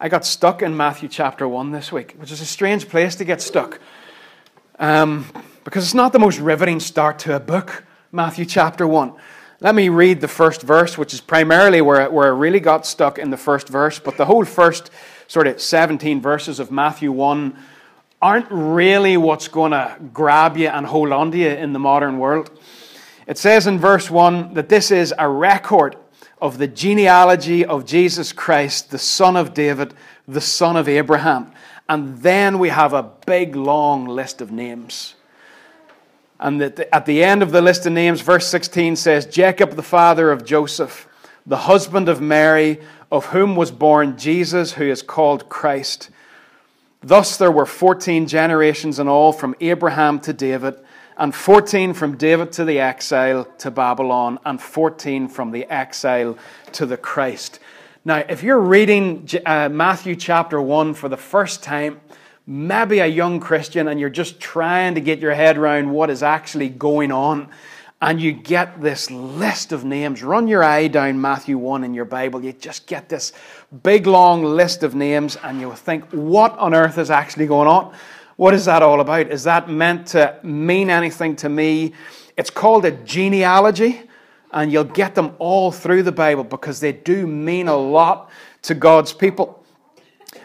I got stuck in Matthew chapter 1 this week, which is a strange place to get stuck. Um, because it's not the most riveting start to a book, Matthew chapter 1. Let me read the first verse, which is primarily where, where I really got stuck in the first verse, but the whole first sort of 17 verses of Matthew 1 aren't really what's going to grab you and hold on to you in the modern world. It says in verse 1 that this is a record of the genealogy of Jesus Christ, the son of David, the son of Abraham. And then we have a big, long list of names. And at the end of the list of names, verse 16 says Jacob, the father of Joseph, the husband of Mary, of whom was born Jesus, who is called Christ. Thus there were 14 generations in all from Abraham to David, and 14 from David to the exile to Babylon, and 14 from the exile to the Christ. Now, if you're reading uh, Matthew chapter 1 for the first time, maybe a young Christian, and you're just trying to get your head around what is actually going on, and you get this list of names. Run your eye down Matthew 1 in your Bible. You just get this big long list of names, and you'll think, what on earth is actually going on? What is that all about? Is that meant to mean anything to me? It's called a genealogy, and you'll get them all through the Bible because they do mean a lot to God's people.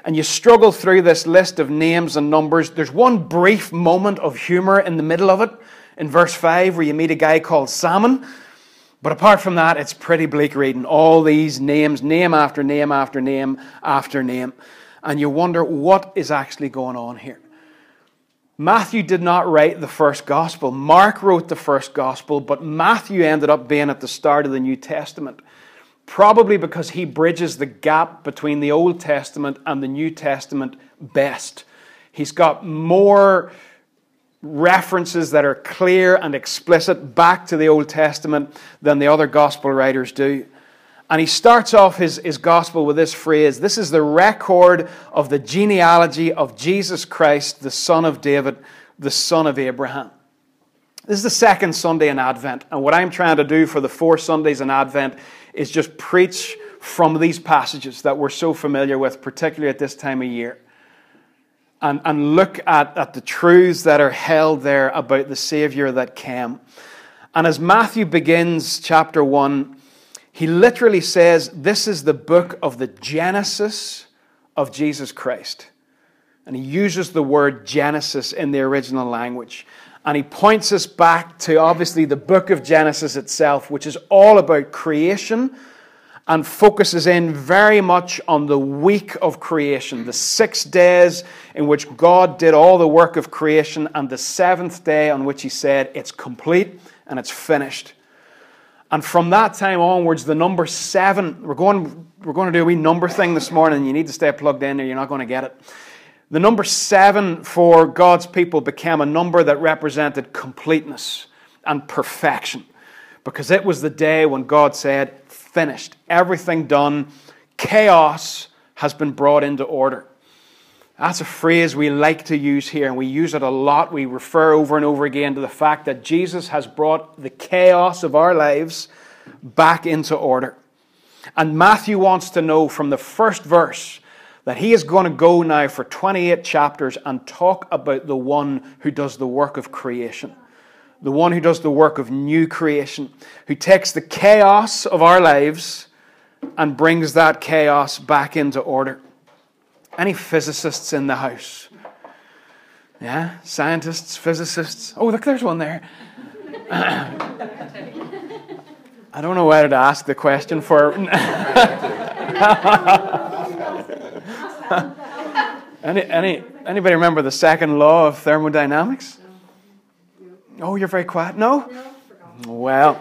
And you struggle through this list of names and numbers. There's one brief moment of humor in the middle of it in verse 5 where you meet a guy called Salmon. But apart from that, it's pretty bleak reading. All these names, name after name after name after name. And you wonder what is actually going on here. Matthew did not write the first gospel. Mark wrote the first gospel, but Matthew ended up being at the start of the New Testament. Probably because he bridges the gap between the Old Testament and the New Testament best. He's got more references that are clear and explicit back to the Old Testament than the other gospel writers do. And he starts off his, his gospel with this phrase This is the record of the genealogy of Jesus Christ, the son of David, the son of Abraham. This is the second Sunday in Advent. And what I'm trying to do for the four Sundays in Advent is just preach from these passages that we're so familiar with, particularly at this time of year and, and look at, at the truths that are held there about the Savior that came. And as Matthew begins chapter 1, he literally says, This is the book of the Genesis of Jesus Christ. And he uses the word Genesis in the original language. And he points us back to obviously the book of Genesis itself, which is all about creation and focuses in very much on the week of creation, the six days in which God did all the work of creation, and the seventh day on which He said, It's complete and it's finished. And from that time onwards, the number seven, we're going, we're going to do a wee number thing this morning. You need to stay plugged in or you're not going to get it. The number seven for God's people became a number that represented completeness and perfection because it was the day when God said, finished, everything done, chaos has been brought into order. That's a phrase we like to use here, and we use it a lot. We refer over and over again to the fact that Jesus has brought the chaos of our lives back into order. And Matthew wants to know from the first verse that he is going to go now for 28 chapters and talk about the one who does the work of creation the one who does the work of new creation, who takes the chaos of our lives and brings that chaos back into order. Any physicists in the house? Yeah? Scientists, physicists? Oh, look, there's one there. I don't know whether to ask the question for. any, any, anybody remember the second law of thermodynamics? Oh, you're very quiet. No? Well,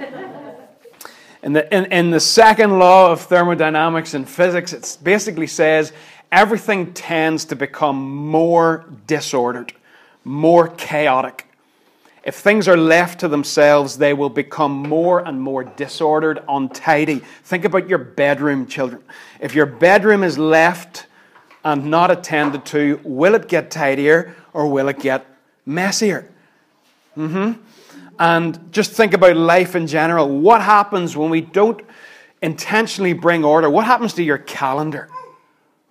in the, in, in the second law of thermodynamics and physics, it basically says everything tends to become more disordered, more chaotic. If things are left to themselves, they will become more and more disordered, untidy. Think about your bedroom, children. If your bedroom is left and not attended to, will it get tidier or will it get messier? Mm-hmm. And just think about life in general. What happens when we don't intentionally bring order? What happens to your calendar?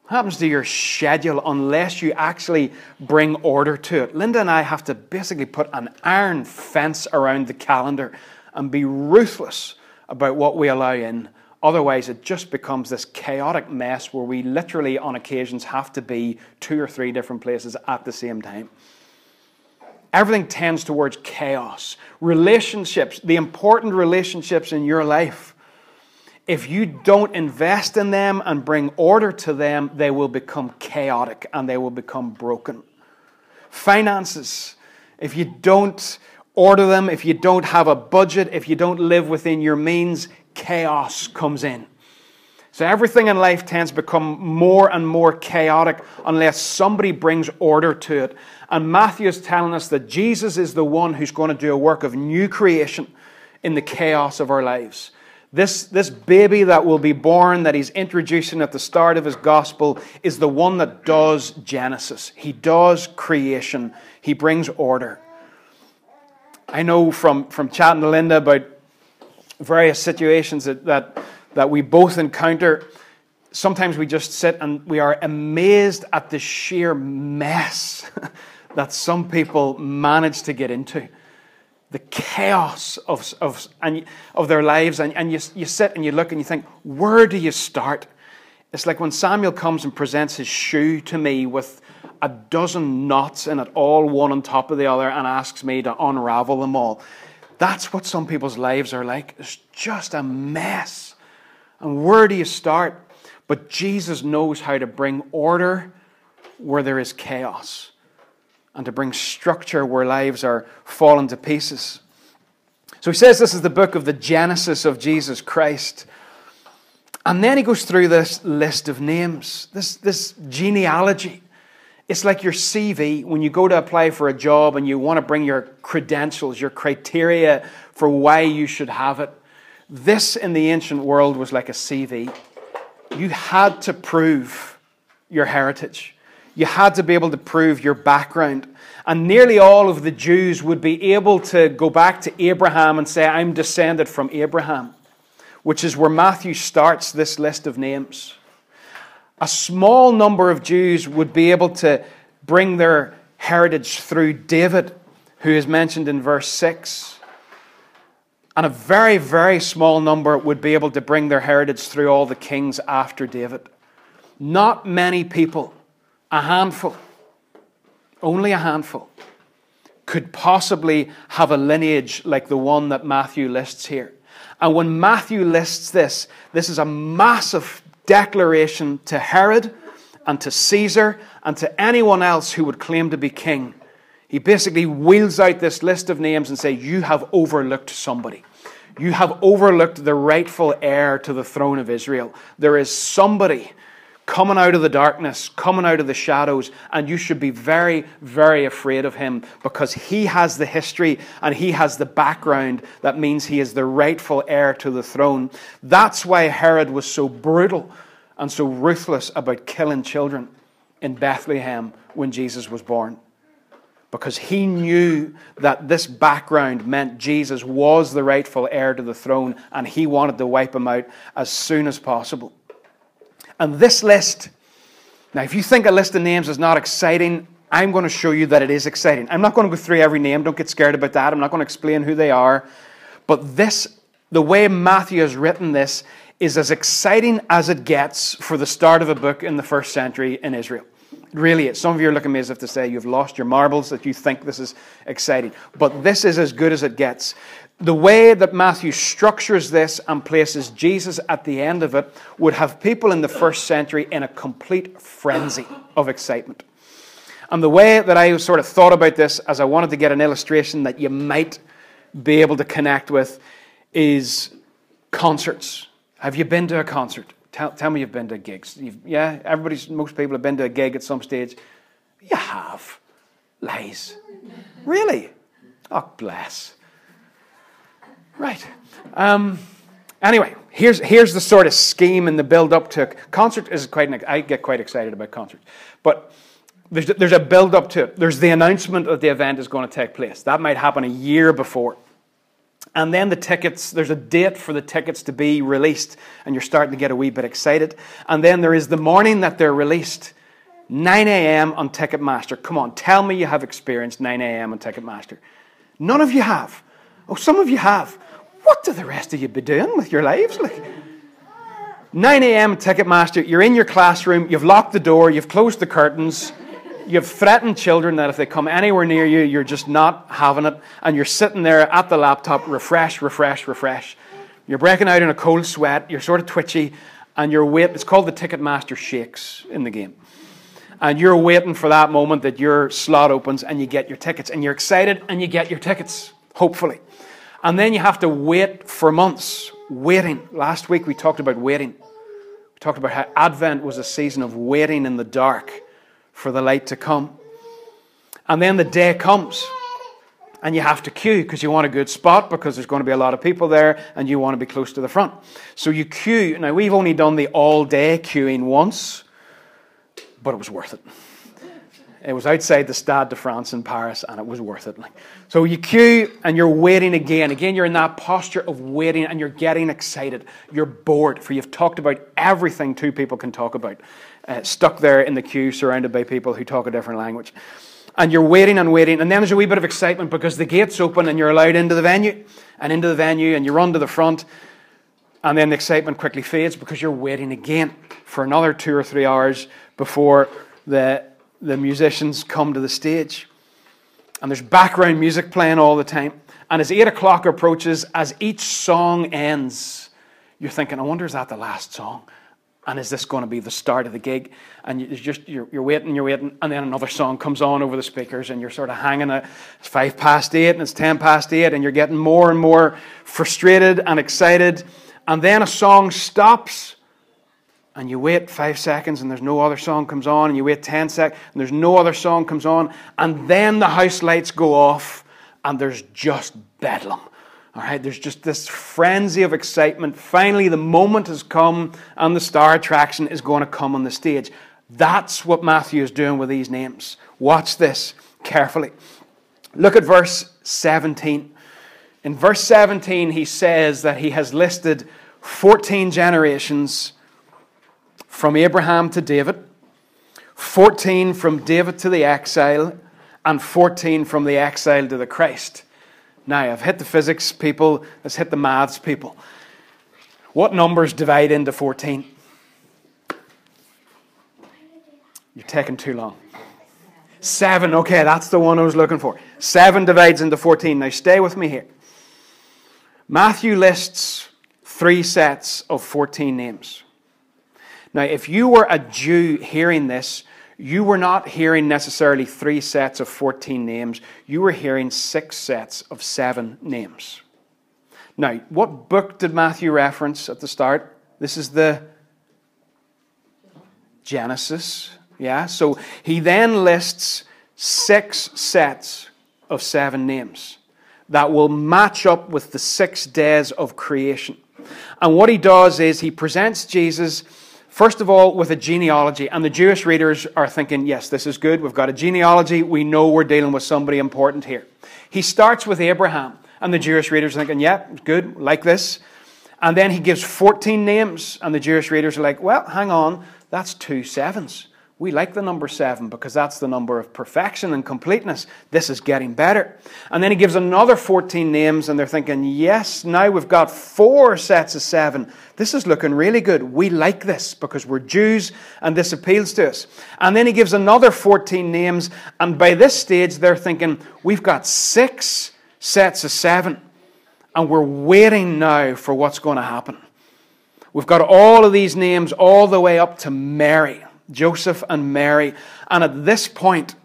What happens to your schedule unless you actually bring order to it? Linda and I have to basically put an iron fence around the calendar and be ruthless about what we allow in. Otherwise, it just becomes this chaotic mess where we literally, on occasions, have to be two or three different places at the same time. Everything tends towards chaos. Relationships, the important relationships in your life, if you don't invest in them and bring order to them, they will become chaotic and they will become broken. Finances, if you don't order them, if you don't have a budget, if you don't live within your means, chaos comes in. So everything in life tends to become more and more chaotic unless somebody brings order to it. And Matthew is telling us that Jesus is the one who's going to do a work of new creation in the chaos of our lives. This, this baby that will be born, that he's introducing at the start of his gospel, is the one that does Genesis. He does creation, he brings order. I know from, from chatting to Linda about various situations that, that, that we both encounter, sometimes we just sit and we are amazed at the sheer mess that some people manage to get into the chaos of, of, and, of their lives, and, and you, you sit and you look and you think, where do you start? It's like when Samuel comes and presents his shoe to me with a dozen knots in it, all one on top of the other, and asks me to unravel them all. That's what some people's lives are like. It's just a mess. And where do you start? But Jesus knows how to bring order where there is chaos and to bring structure where lives are falling to pieces. So he says this is the book of the Genesis of Jesus Christ. And then he goes through this list of names, this, this genealogy. It's like your CV when you go to apply for a job and you want to bring your credentials, your criteria for why you should have it. This in the ancient world was like a CV. You had to prove your heritage. You had to be able to prove your background. And nearly all of the Jews would be able to go back to Abraham and say, I'm descended from Abraham, which is where Matthew starts this list of names. A small number of Jews would be able to bring their heritage through David, who is mentioned in verse 6. And a very, very small number would be able to bring their heritage through all the kings after David. Not many people a handful, only a handful, could possibly have a lineage like the one that Matthew lists here. And when Matthew lists this, this is a massive declaration to Herod and to Caesar and to anyone else who would claim to be king. He basically wheels out this list of names and says, You have overlooked somebody. You have overlooked the rightful heir to the throne of Israel. There is somebody coming out of the darkness, coming out of the shadows, and you should be very, very afraid of him because he has the history and he has the background that means he is the rightful heir to the throne. That's why Herod was so brutal and so ruthless about killing children in Bethlehem when Jesus was born. Because he knew that this background meant Jesus was the rightful heir to the throne and he wanted to wipe him out as soon as possible. And this list, now, if you think a list of names is not exciting, I'm going to show you that it is exciting. I'm not going to go through every name. Don't get scared about that. I'm not going to explain who they are. But this, the way Matthew has written this, is as exciting as it gets for the start of a book in the first century in Israel. Really. Some of you are looking at me as if to say you've lost your marbles, that you think this is exciting. But this is as good as it gets the way that Matthew structures this and places Jesus at the end of it would have people in the first century in a complete frenzy of excitement. And the way that I sort of thought about this as I wanted to get an illustration that you might be able to connect with is concerts. Have you been to a concert? Tell, tell me you've been to gigs. You've, yeah, everybody's, most people have been to a gig at some stage. You have. Lies. Really? Oh, bless. Right. Um, anyway, here's, here's the sort of scheme and the build up to concert is quite. I get quite excited about concerts, but there's, there's a build up to it. There's the announcement that the event is going to take place. That might happen a year before. And then the tickets, there's a date for the tickets to be released, and you're starting to get a wee bit excited. And then there is the morning that they're released, 9 a.m. on Ticketmaster. Come on, tell me you have experienced 9 a.m. on Ticketmaster. None of you have. Oh, some of you have. What do the rest of you be doing with your lives? Like 9 a.m. Ticketmaster, you're in your classroom, you've locked the door, you've closed the curtains you've threatened children that if they come anywhere near you, you're just not having it, and you're sitting there at the laptop, refresh, refresh, refresh. You're breaking out in a cold sweat, you're sort of twitchy, and you're waiting. It's called the Ticketmaster Shakes in the game. And you're waiting for that moment that your slot opens and you get your tickets, and you're excited and you get your tickets, hopefully. And then you have to wait for months, waiting. Last week we talked about waiting. We talked about how Advent was a season of waiting in the dark for the light to come. And then the day comes, and you have to queue because you want a good spot because there's going to be a lot of people there and you want to be close to the front. So you queue. Now, we've only done the all day queuing once, but it was worth it. It was outside the Stade de France in Paris, and it was worth it. So you queue and you're waiting again. Again, you're in that posture of waiting and you're getting excited. You're bored, for you've talked about everything two people can talk about uh, stuck there in the queue, surrounded by people who talk a different language. And you're waiting and waiting, and then there's a wee bit of excitement because the gates open and you're allowed into the venue, and into the venue, and you run to the front, and then the excitement quickly fades because you're waiting again for another two or three hours before the, the musicians come to the stage. And there's background music playing all the time. And as eight o'clock approaches, as each song ends, you're thinking, I wonder, is that the last song? and is this going to be the start of the gig? And you're just you're, you're waiting, you're waiting, and then another song comes on over the speakers, and you're sort of hanging at it's five past eight and it's ten past eight, and you're getting more and more frustrated and excited, and then a song stops, and you wait five seconds, and there's no other song comes on, and you wait ten seconds, and there's no other song comes on, and then the house lights go off, and there's just bedlam all right, there's just this frenzy of excitement. Finally, the moment has come, and the star attraction is going to come on the stage. That's what Matthew is doing with these names. Watch this carefully. Look at verse 17. In verse 17, he says that he has listed 14 generations from Abraham to David, 14 from David to the exile, and 14 from the exile to the Christ. Now, I've hit the physics people, let's hit the maths people. What numbers divide into 14? You're taking too long. Seven, okay, that's the one I was looking for. Seven divides into 14. Now, stay with me here. Matthew lists three sets of 14 names. Now, if you were a Jew hearing this, you were not hearing necessarily three sets of 14 names, you were hearing six sets of seven names. Now, what book did Matthew reference at the start? This is the Genesis. Yeah, so he then lists six sets of seven names that will match up with the six days of creation. And what he does is he presents Jesus First of all, with a genealogy, and the Jewish readers are thinking, yes, this is good. We've got a genealogy. We know we're dealing with somebody important here. He starts with Abraham, and the Jewish readers are thinking, yeah, good, like this. And then he gives 14 names, and the Jewish readers are like, well, hang on, that's two sevens. We like the number seven because that's the number of perfection and completeness. This is getting better. And then he gives another 14 names, and they're thinking, yes, now we've got four sets of seven. This is looking really good. We like this because we're Jews and this appeals to us. And then he gives another 14 names, and by this stage, they're thinking, we've got six sets of seven, and we're waiting now for what's going to happen. We've got all of these names all the way up to Mary. Joseph and Mary. And at this point,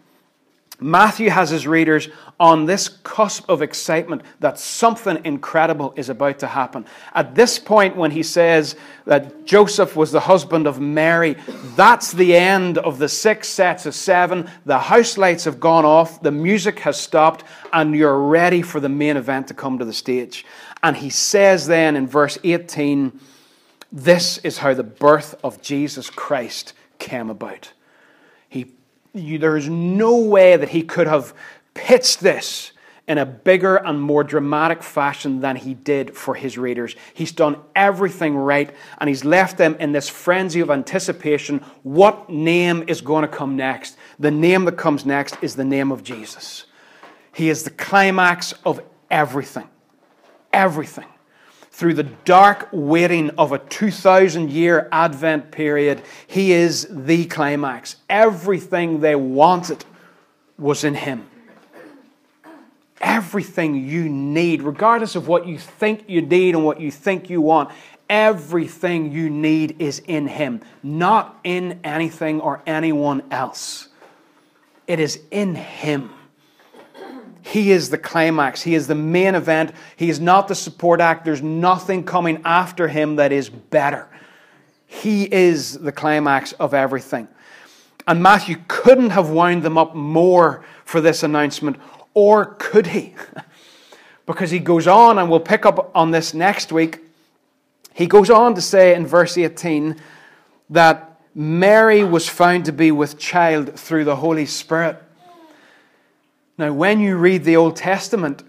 Matthew has his readers on this cusp of excitement that something incredible is about to happen. At this point, when he says that Joseph was the husband of Mary, that's the end of the six sets of seven. The house lights have gone off, the music has stopped, and you're ready for the main event to come to the stage. And he says then in verse 18, This is how the birth of Jesus Christ came about. He, you, there is no way that he could have pitched this in a bigger and more dramatic fashion than he did for his readers. He's done everything right, and he's left them in this frenzy of anticipation. What name is going to come next? The name that comes next is the name of Jesus. He is the climax of everything. Everything. Through the dark waiting of a 2,000 year Advent period, He is the climax. Everything they wanted was in Him. Everything you need, regardless of what you think you need and what you think you want, everything you need is in Him, not in anything or anyone else. It is in Him. He is the climax. He is the main event. He is not the support act. There's nothing coming after him that is better. He is the climax of everything. And Matthew couldn't have wound them up more for this announcement, or could he? because he goes on, and we'll pick up on this next week. He goes on to say in verse 18 that Mary was found to be with child through the Holy Spirit. Now, when you read the Old Testament,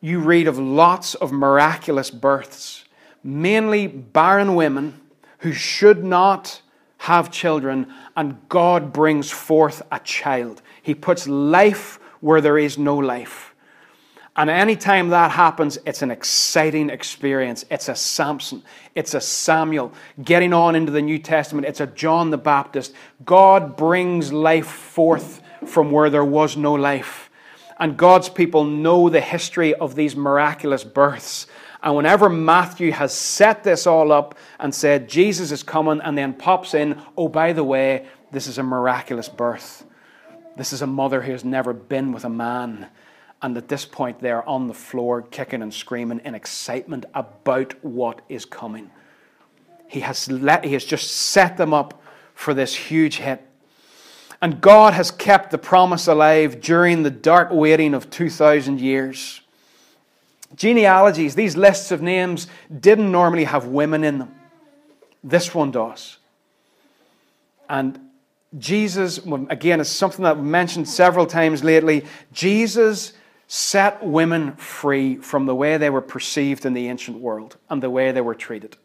you read of lots of miraculous births, mainly barren women who should not have children, and God brings forth a child. He puts life where there is no life. And anytime that happens, it's an exciting experience. It's a Samson, it's a Samuel. Getting on into the New Testament, it's a John the Baptist. God brings life forth from where there was no life. And God's people know the history of these miraculous births. And whenever Matthew has set this all up and said, Jesus is coming, and then pops in, oh, by the way, this is a miraculous birth. This is a mother who has never been with a man. And at this point, they're on the floor, kicking and screaming in excitement about what is coming. He has, let, he has just set them up for this huge hit. And God has kept the promise alive during the dark waiting of 2,000 years. Genealogies, these lists of names, didn't normally have women in them. This one does. And Jesus, again, is something that we've mentioned several times lately. Jesus set women free from the way they were perceived in the ancient world and the way they were treated.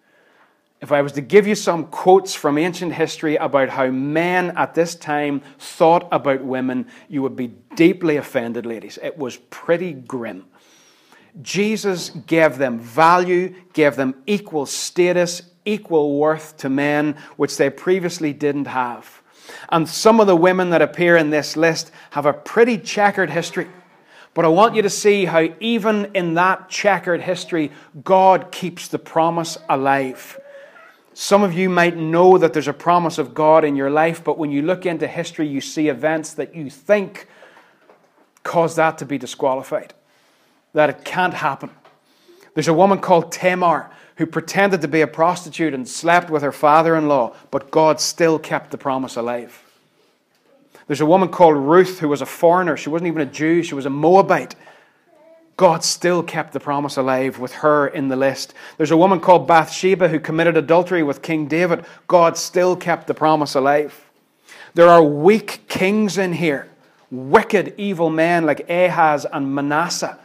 If I was to give you some quotes from ancient history about how men at this time thought about women, you would be deeply offended, ladies. It was pretty grim. Jesus gave them value, gave them equal status, equal worth to men, which they previously didn't have. And some of the women that appear in this list have a pretty checkered history. But I want you to see how, even in that checkered history, God keeps the promise alive. Some of you might know that there's a promise of God in your life, but when you look into history, you see events that you think cause that to be disqualified, that it can't happen. There's a woman called Tamar who pretended to be a prostitute and slept with her father in law, but God still kept the promise alive. There's a woman called Ruth who was a foreigner. She wasn't even a Jew, she was a Moabite. God still kept the promise alive with her in the list. There's a woman called Bathsheba who committed adultery with King David. God still kept the promise alive. There are weak kings in here, wicked, evil men like Ahaz and Manasseh.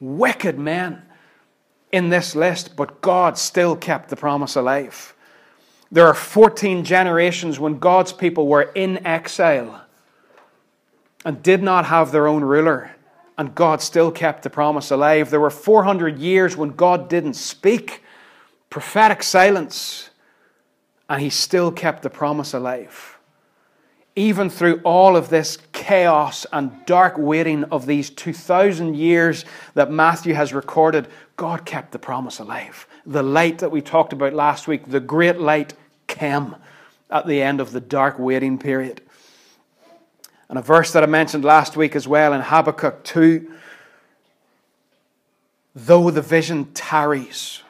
Wicked men in this list, but God still kept the promise alive. There are 14 generations when God's people were in exile and did not have their own ruler and God still kept the promise alive. There were 400 years when God didn't speak, prophetic silence, and He still kept the promise alive. Even through all of this chaos and dark waiting of these 2,000 years that Matthew has recorded, God kept the promise alive. The light that we talked about last week, the great light, came at the end of the dark waiting period. And a verse that I mentioned last week as well in Habakkuk 2 though the vision tarries,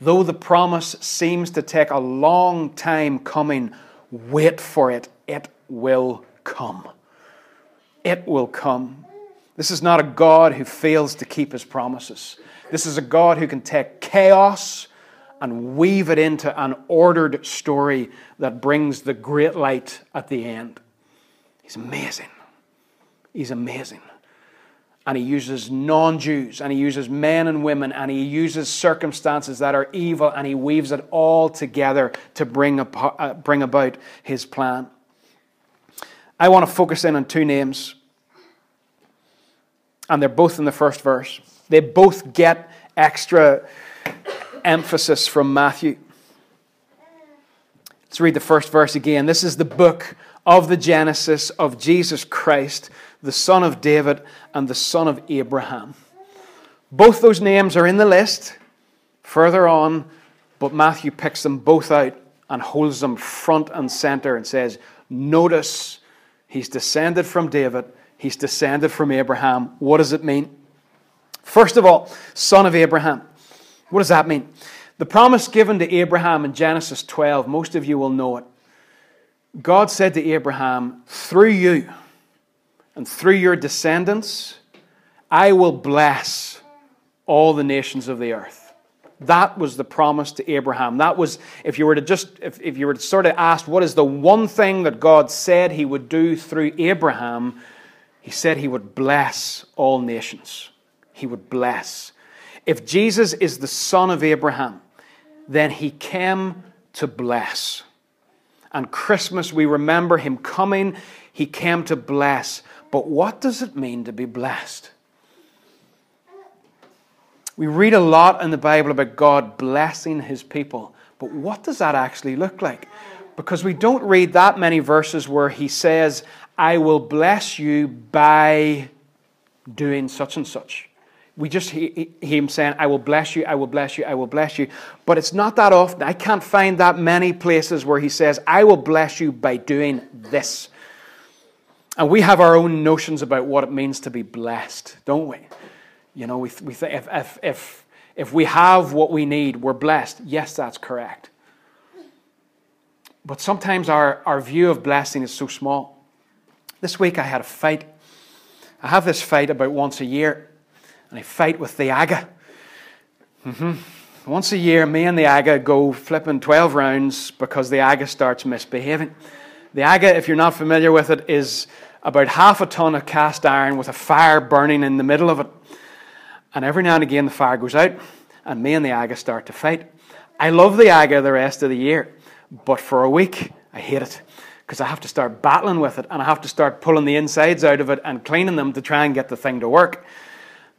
though the promise seems to take a long time coming, wait for it. It will come. It will come. This is not a God who fails to keep his promises. This is a God who can take chaos and weave it into an ordered story that brings the great light at the end. He's amazing. He's amazing. and he uses non Jews, and he uses men and women, and he uses circumstances that are evil, and he weaves it all together to bring, uh, bring about his plan. I want to focus in on two names, and they're both in the first verse. They both get extra emphasis from Matthew. Let's read the first verse again. This is the book of the Genesis of Jesus Christ the son of David, and the son of Abraham. Both those names are in the list further on, but Matthew picks them both out and holds them front and center and says, Notice he's descended from David, he's descended from Abraham. What does it mean? First of all, son of Abraham. What does that mean? The promise given to Abraham in Genesis 12, most of you will know it. God said to Abraham, Through you, and through your descendants, I will bless all the nations of the earth. That was the promise to Abraham. That was, if you were to just, if, if you were to sort of ask, what is the one thing that God said he would do through Abraham? He said he would bless all nations. He would bless. If Jesus is the son of Abraham, then he came to bless. And Christmas, we remember him coming, he came to bless. But what does it mean to be blessed? We read a lot in the Bible about God blessing his people, but what does that actually look like? Because we don't read that many verses where he says, I will bless you by doing such and such. We just hear him saying, I will bless you, I will bless you, I will bless you. But it's not that often. I can't find that many places where he says, I will bless you by doing this. And we have our own notions about what it means to be blessed, don't we? You know, we, we th- if, if, if, if we have what we need, we're blessed. Yes, that's correct. But sometimes our, our view of blessing is so small. This week I had a fight. I have this fight about once a year, and I fight with the AGA. Mm-hmm. Once a year, me and the AGA go flipping 12 rounds because the AGA starts misbehaving. The AGA, if you're not familiar with it, is about half a ton of cast iron with a fire burning in the middle of it. And every now and again the fire goes out, and me and the Aga start to fight. I love the Aga the rest of the year, but for a week I hate it because I have to start battling with it and I have to start pulling the insides out of it and cleaning them to try and get the thing to work.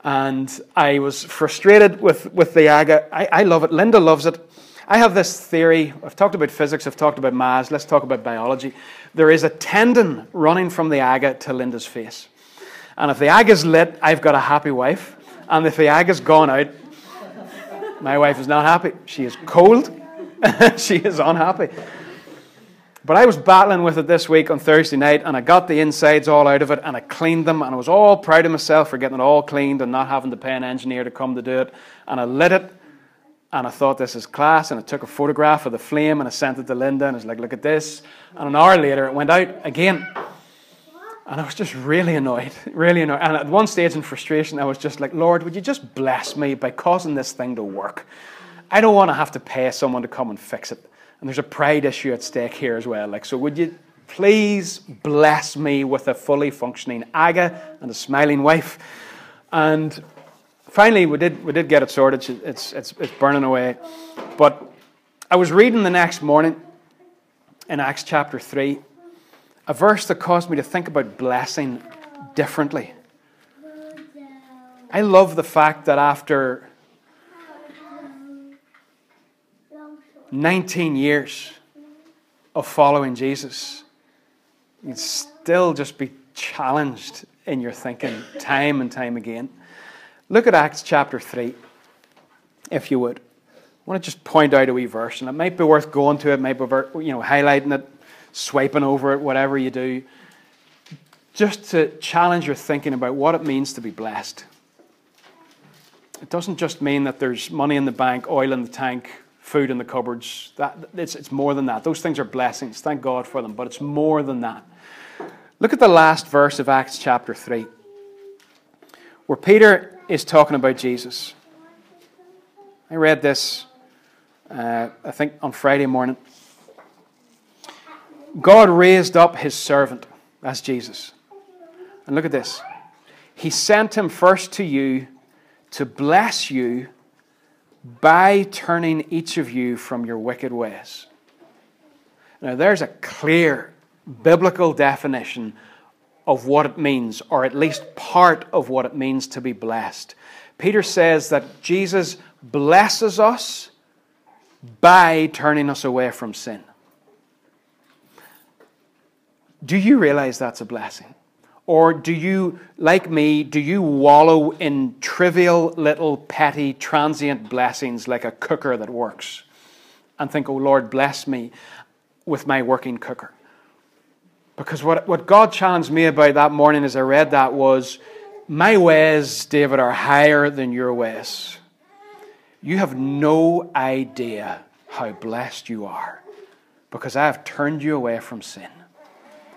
And I was frustrated with, with the AGA. I, I love it. Linda loves it. I have this theory. I've talked about physics, I've talked about maths. Let's talk about biology. There is a tendon running from the aga to Linda's face. And if the aga's lit, I've got a happy wife. And if the aga's gone out, my wife is not happy. She is cold. she is unhappy. But I was battling with it this week on Thursday night, and I got the insides all out of it, and I cleaned them, and I was all proud of myself for getting it all cleaned and not having to pay an engineer to come to do it. And I lit it, and I thought this is class, and I took a photograph of the flame and I sent it to Linda, and I was like, look at this. And an hour later, it went out again. And I was just really annoyed, really annoyed. And at one stage in frustration, I was just like, Lord, would you just bless me by causing this thing to work? I don't want to have to pay someone to come and fix it. And there's a pride issue at stake here as well. Like, so would you please bless me with a fully functioning aga and a smiling wife? And finally, we did, we did get it sorted. It's, it's, it's burning away. But I was reading the next morning in Acts chapter 3 a verse that caused me to think about blessing differently. I love the fact that after 19 years of following Jesus, you'd still just be challenged in your thinking time and time again. Look at Acts chapter 3, if you would. I want to just point out a wee verse, and it might be worth going to it, maybe you know, highlighting it, swiping over it, whatever you do, just to challenge your thinking about what it means to be blessed. It doesn't just mean that there's money in the bank, oil in the tank, food in the cupboards. That, it's, it's more than that. Those things are blessings. Thank God for them, but it's more than that. Look at the last verse of Acts chapter 3, where Peter is talking about Jesus. I read this, uh, I think, on Friday morning. God raised up his servant, that's Jesus. And look at this. He sent him first to you to bless you by turning each of you from your wicked ways. Now, there's a clear biblical definition of what it means, or at least part of what it means to be blessed. Peter says that Jesus blesses us by turning us away from sin. Do you realize that's a blessing? Or do you, like me, do you wallow in trivial, little, petty, transient blessings like a cooker that works and think, oh Lord, bless me with my working cooker? Because what, what God challenged me about that morning as I read that was, my ways, David, are higher than your ways. You have no idea how blessed you are because I have turned you away from sin.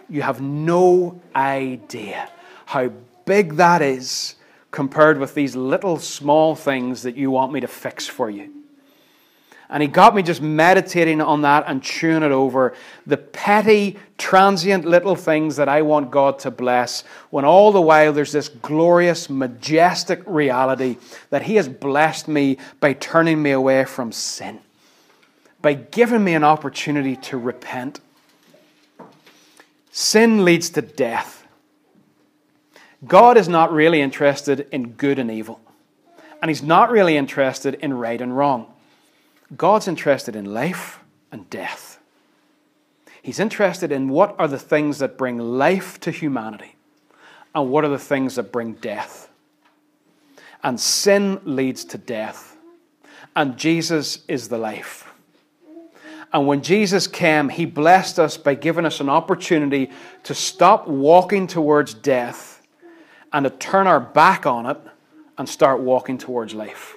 You have no idea how big that is compared with these little small things that you want me to fix for you. And he got me just meditating on that and chewing it over. The petty, transient little things that I want God to bless, when all the while there's this glorious, majestic reality that He has blessed me by turning me away from sin, by giving me an opportunity to repent. Sin leads to death. God is not really interested in good and evil, and He's not really interested in right and wrong. God's interested in life and death. He's interested in what are the things that bring life to humanity and what are the things that bring death. And sin leads to death, and Jesus is the life. And when Jesus came, he blessed us by giving us an opportunity to stop walking towards death and to turn our back on it and start walking towards life.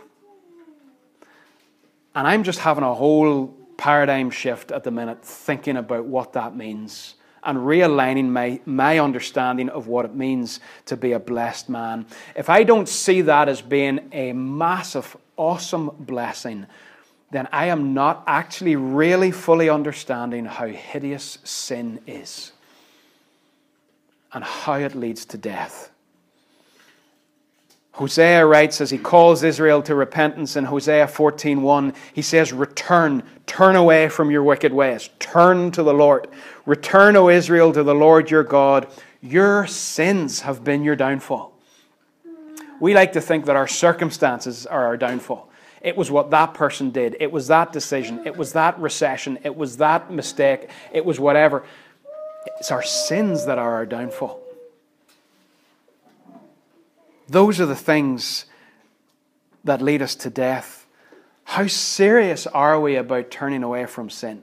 And I'm just having a whole paradigm shift at the minute, thinking about what that means and realigning my, my understanding of what it means to be a blessed man. If I don't see that as being a massive, awesome blessing, then I am not actually really fully understanding how hideous sin is and how it leads to death. Hosea writes as he calls Israel to repentance in Hosea 14:1, he says, "Return, turn away from your wicked ways. Turn to the Lord. Return, O Israel, to the Lord your God. Your sins have been your downfall." We like to think that our circumstances are our downfall. It was what that person did. It was that decision. It was that recession. It was that mistake. It was whatever. It's our sins that are our downfall. Those are the things that lead us to death. How serious are we about turning away from sin?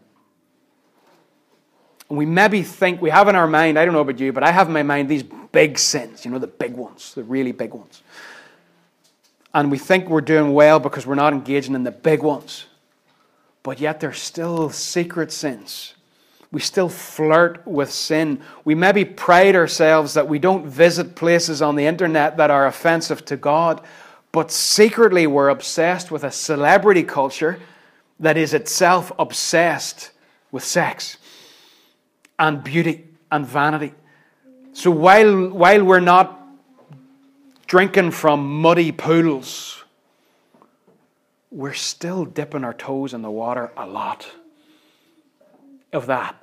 we maybe think, we have in our mind, I don't know about you, but I have in my mind these big sins, you know, the big ones, the really big ones. And we think we're doing well because we're not engaging in the big ones. But yet there's still secret sins we still flirt with sin. We maybe pride ourselves that we don't visit places on the internet that are offensive to God, but secretly we're obsessed with a celebrity culture that is itself obsessed with sex and beauty and vanity. So while, while we're not drinking from muddy pools, we're still dipping our toes in the water a lot of that.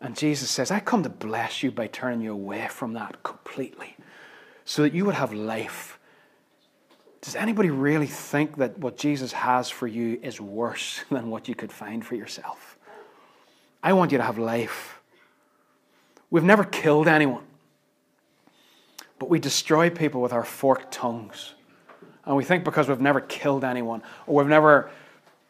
And Jesus says, I come to bless you by turning you away from that completely so that you would have life. Does anybody really think that what Jesus has for you is worse than what you could find for yourself? I want you to have life. We've never killed anyone, but we destroy people with our forked tongues. And we think because we've never killed anyone or we've never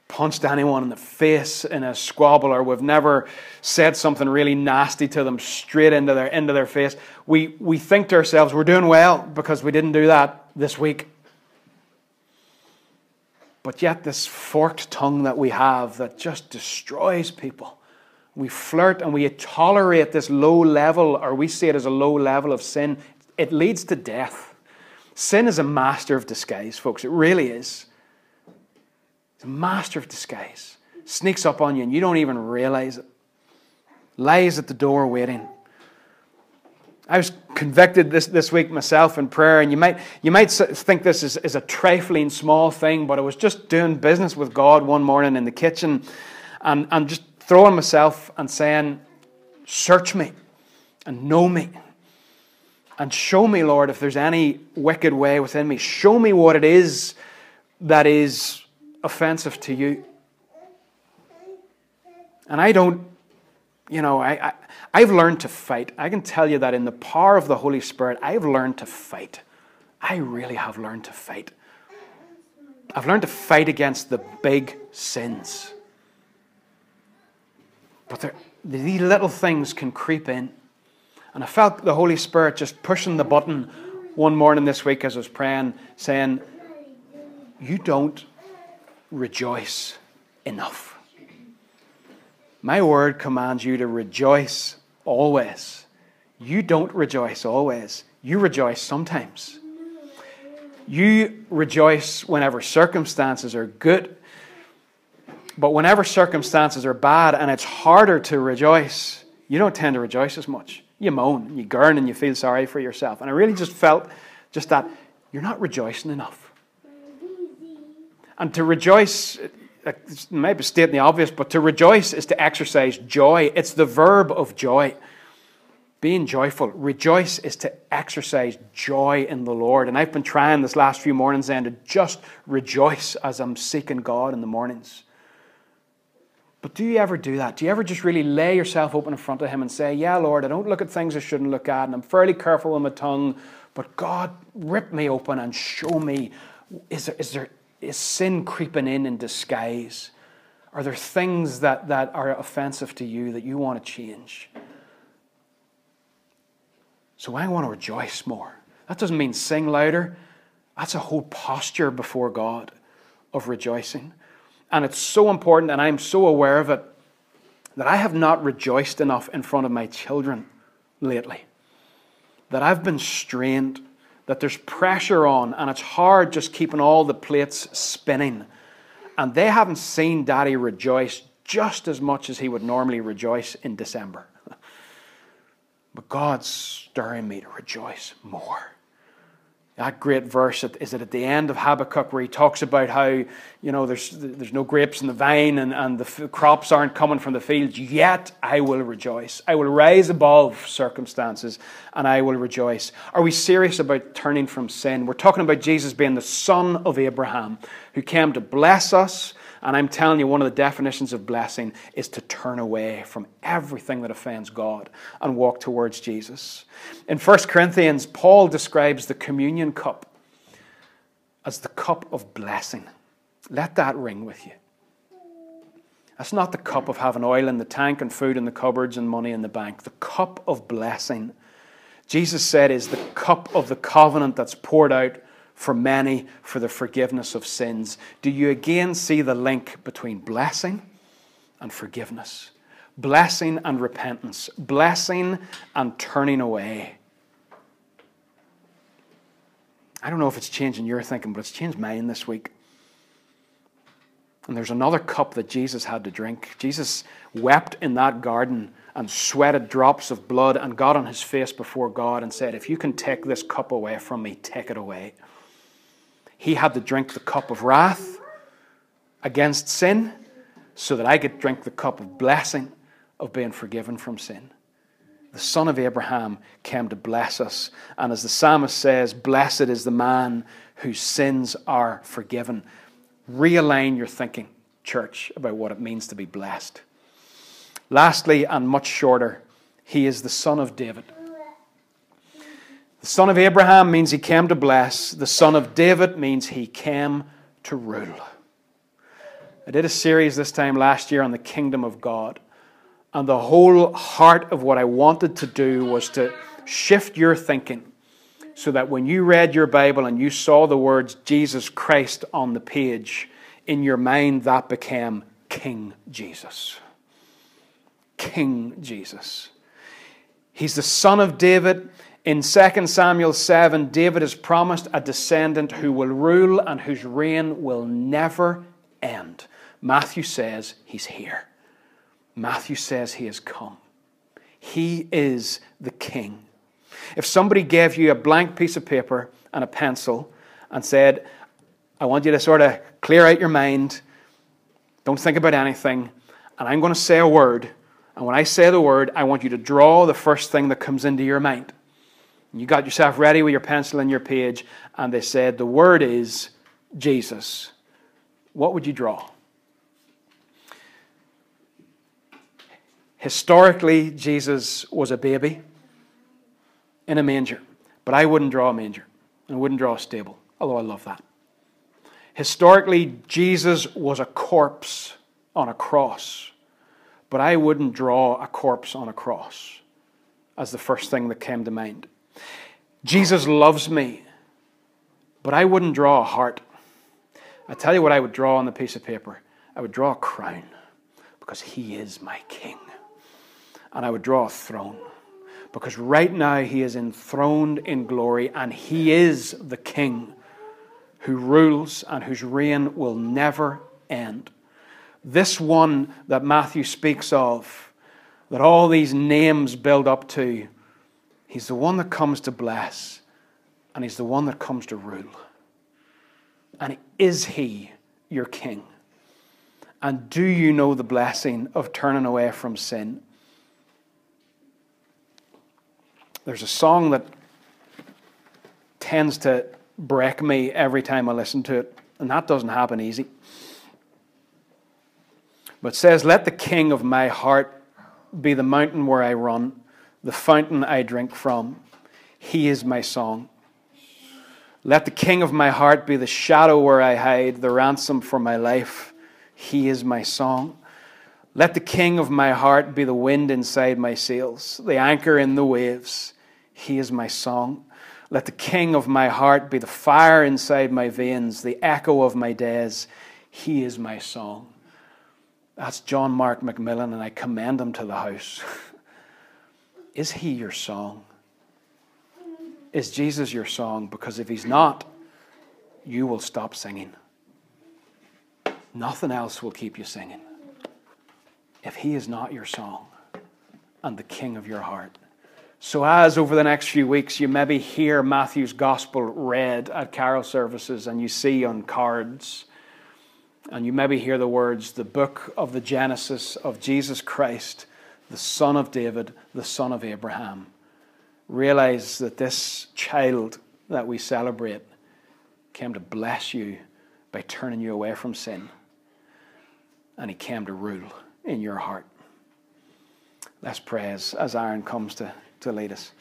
punched anyone in the face in a squabble or we've never said something really nasty to them straight into their into their face we we think to ourselves we're doing well because we didn't do that this week but yet this forked tongue that we have that just destroys people we flirt and we tolerate this low level or we see it as a low level of sin it leads to death sin is a master of disguise folks it really is It's a master of disguise sneaks up on you and you don't even realize it. Lies at the door waiting. I was convicted this, this week myself in prayer, and you might, you might think this is, is a trifling small thing, but I was just doing business with God one morning in the kitchen and, and just throwing myself and saying, Search me and know me. And show me, Lord, if there's any wicked way within me. Show me what it is that is offensive to you. And I don't, you know, I, I, I've learned to fight. I can tell you that in the power of the Holy Spirit, I've learned to fight. I really have learned to fight. I've learned to fight against the big sins. But these little things can creep in. And I felt the Holy Spirit just pushing the button one morning this week as I was praying, saying, You don't rejoice enough. My word commands you to rejoice always. You don't rejoice always, you rejoice sometimes. You rejoice whenever circumstances are good. But whenever circumstances are bad and it's harder to rejoice, you don't tend to rejoice as much you moan, you gurn, and you feel sorry for yourself. And I really just felt just that you're not rejoicing enough. And to rejoice, uh, maybe stating the obvious, but to rejoice is to exercise joy. It's the verb of joy. Being joyful. Rejoice is to exercise joy in the Lord. And I've been trying this last few mornings then to just rejoice as I'm seeking God in the mornings. But do you ever do that? Do you ever just really lay yourself open in front of Him and say, Yeah, Lord, I don't look at things I shouldn't look at, and I'm fairly careful with my tongue, but God, rip me open and show me is there, is there is sin creeping in in disguise? Are there things that, that are offensive to you that you want to change? So I want to rejoice more. That doesn't mean sing louder. That's a whole posture before God of rejoicing. And it's so important, and I'm so aware of it, that I have not rejoiced enough in front of my children lately. That I've been strained, that there's pressure on, and it's hard just keeping all the plates spinning. And they haven't seen daddy rejoice just as much as he would normally rejoice in December. But God's stirring me to rejoice more. That great verse is it at the end of Habakkuk where he talks about how you know there's there's no grapes in the vine and, and the crops aren't coming from the fields. Yet I will rejoice. I will rise above circumstances and I will rejoice. Are we serious about turning from sin? We're talking about Jesus being the son of Abraham who came to bless us and I'm telling you, one of the definitions of blessing is to turn away from everything that offends God and walk towards Jesus. In 1 Corinthians, Paul describes the communion cup as the cup of blessing. Let that ring with you. That's not the cup of having oil in the tank and food in the cupboards and money in the bank. The cup of blessing, Jesus said, is the cup of the covenant that's poured out for many for the forgiveness of sins. Do you again see the link between blessing and forgiveness? Blessing and repentance, blessing and turning away. I don't know if it's changing your thinking, but it's changed mine this week. And there's another cup that Jesus had to drink. Jesus wept in that garden and sweated drops of blood and got on his face before God and said, If you can take this cup away from me, take it away. He had to drink the cup of wrath against sin so that I could drink the cup of blessing of being forgiven from sin. The son of Abraham came to bless us. And as the psalmist says, Blessed is the man whose sins are forgiven. Realign your thinking, church, about what it means to be blessed. Lastly, and much shorter, he is the son of David. The son of Abraham means he came to bless. The son of David means he came to rule. I did a series this time last year on the kingdom of God. And the whole heart of what I wanted to do was to shift your thinking so that when you read your Bible and you saw the words Jesus Christ on the page, in your mind that became King Jesus. King Jesus. He's the son of David. In 2 Samuel 7, David is promised a descendant who will rule and whose reign will never end. Matthew says he's here. Matthew says he has come. He is the king. If somebody gave you a blank piece of paper and a pencil and said, I want you to sort of clear out your mind, don't think about anything, and I'm going to say a word, and when I say the word, I want you to draw the first thing that comes into your mind. You got yourself ready with your pencil and your page, and they said, The word is Jesus. What would you draw? Historically, Jesus was a baby in a manger, but I wouldn't draw a manger. I wouldn't draw a stable, although I love that. Historically, Jesus was a corpse on a cross, but I wouldn't draw a corpse on a cross as the first thing that came to mind. Jesus loves me, but I wouldn't draw a heart. I tell you what I would draw on the piece of paper. I would draw a crown because he is my king. And I would draw a throne because right now he is enthroned in glory and he is the king who rules and whose reign will never end. This one that Matthew speaks of, that all these names build up to, he's the one that comes to bless and he's the one that comes to rule. And is he your king? And do you know the blessing of turning away from sin? There's a song that tends to break me every time I listen to it, and that doesn't happen easy. But says, Let the king of my heart be the mountain where I run, the fountain I drink from. He is my song. Let the king of my heart be the shadow where I hide, the ransom for my life. He is my song. Let the king of my heart be the wind inside my sails, the anchor in the waves. He is my song. Let the king of my heart be the fire inside my veins, the echo of my days. He is my song. That's John Mark McMillan, and I commend him to the house. is he your song? Is Jesus your song? Because if he's not, you will stop singing. Nothing else will keep you singing. If he is not your song and the king of your heart, so, as over the next few weeks you maybe hear Matthew's gospel read at carol services and you see on cards, and you maybe hear the words, the book of the Genesis of Jesus Christ, the son of David, the son of Abraham, realize that this child that we celebrate came to bless you by turning you away from sin, and he came to rule in your heart. Let's pray as, as Aaron comes to to lead us.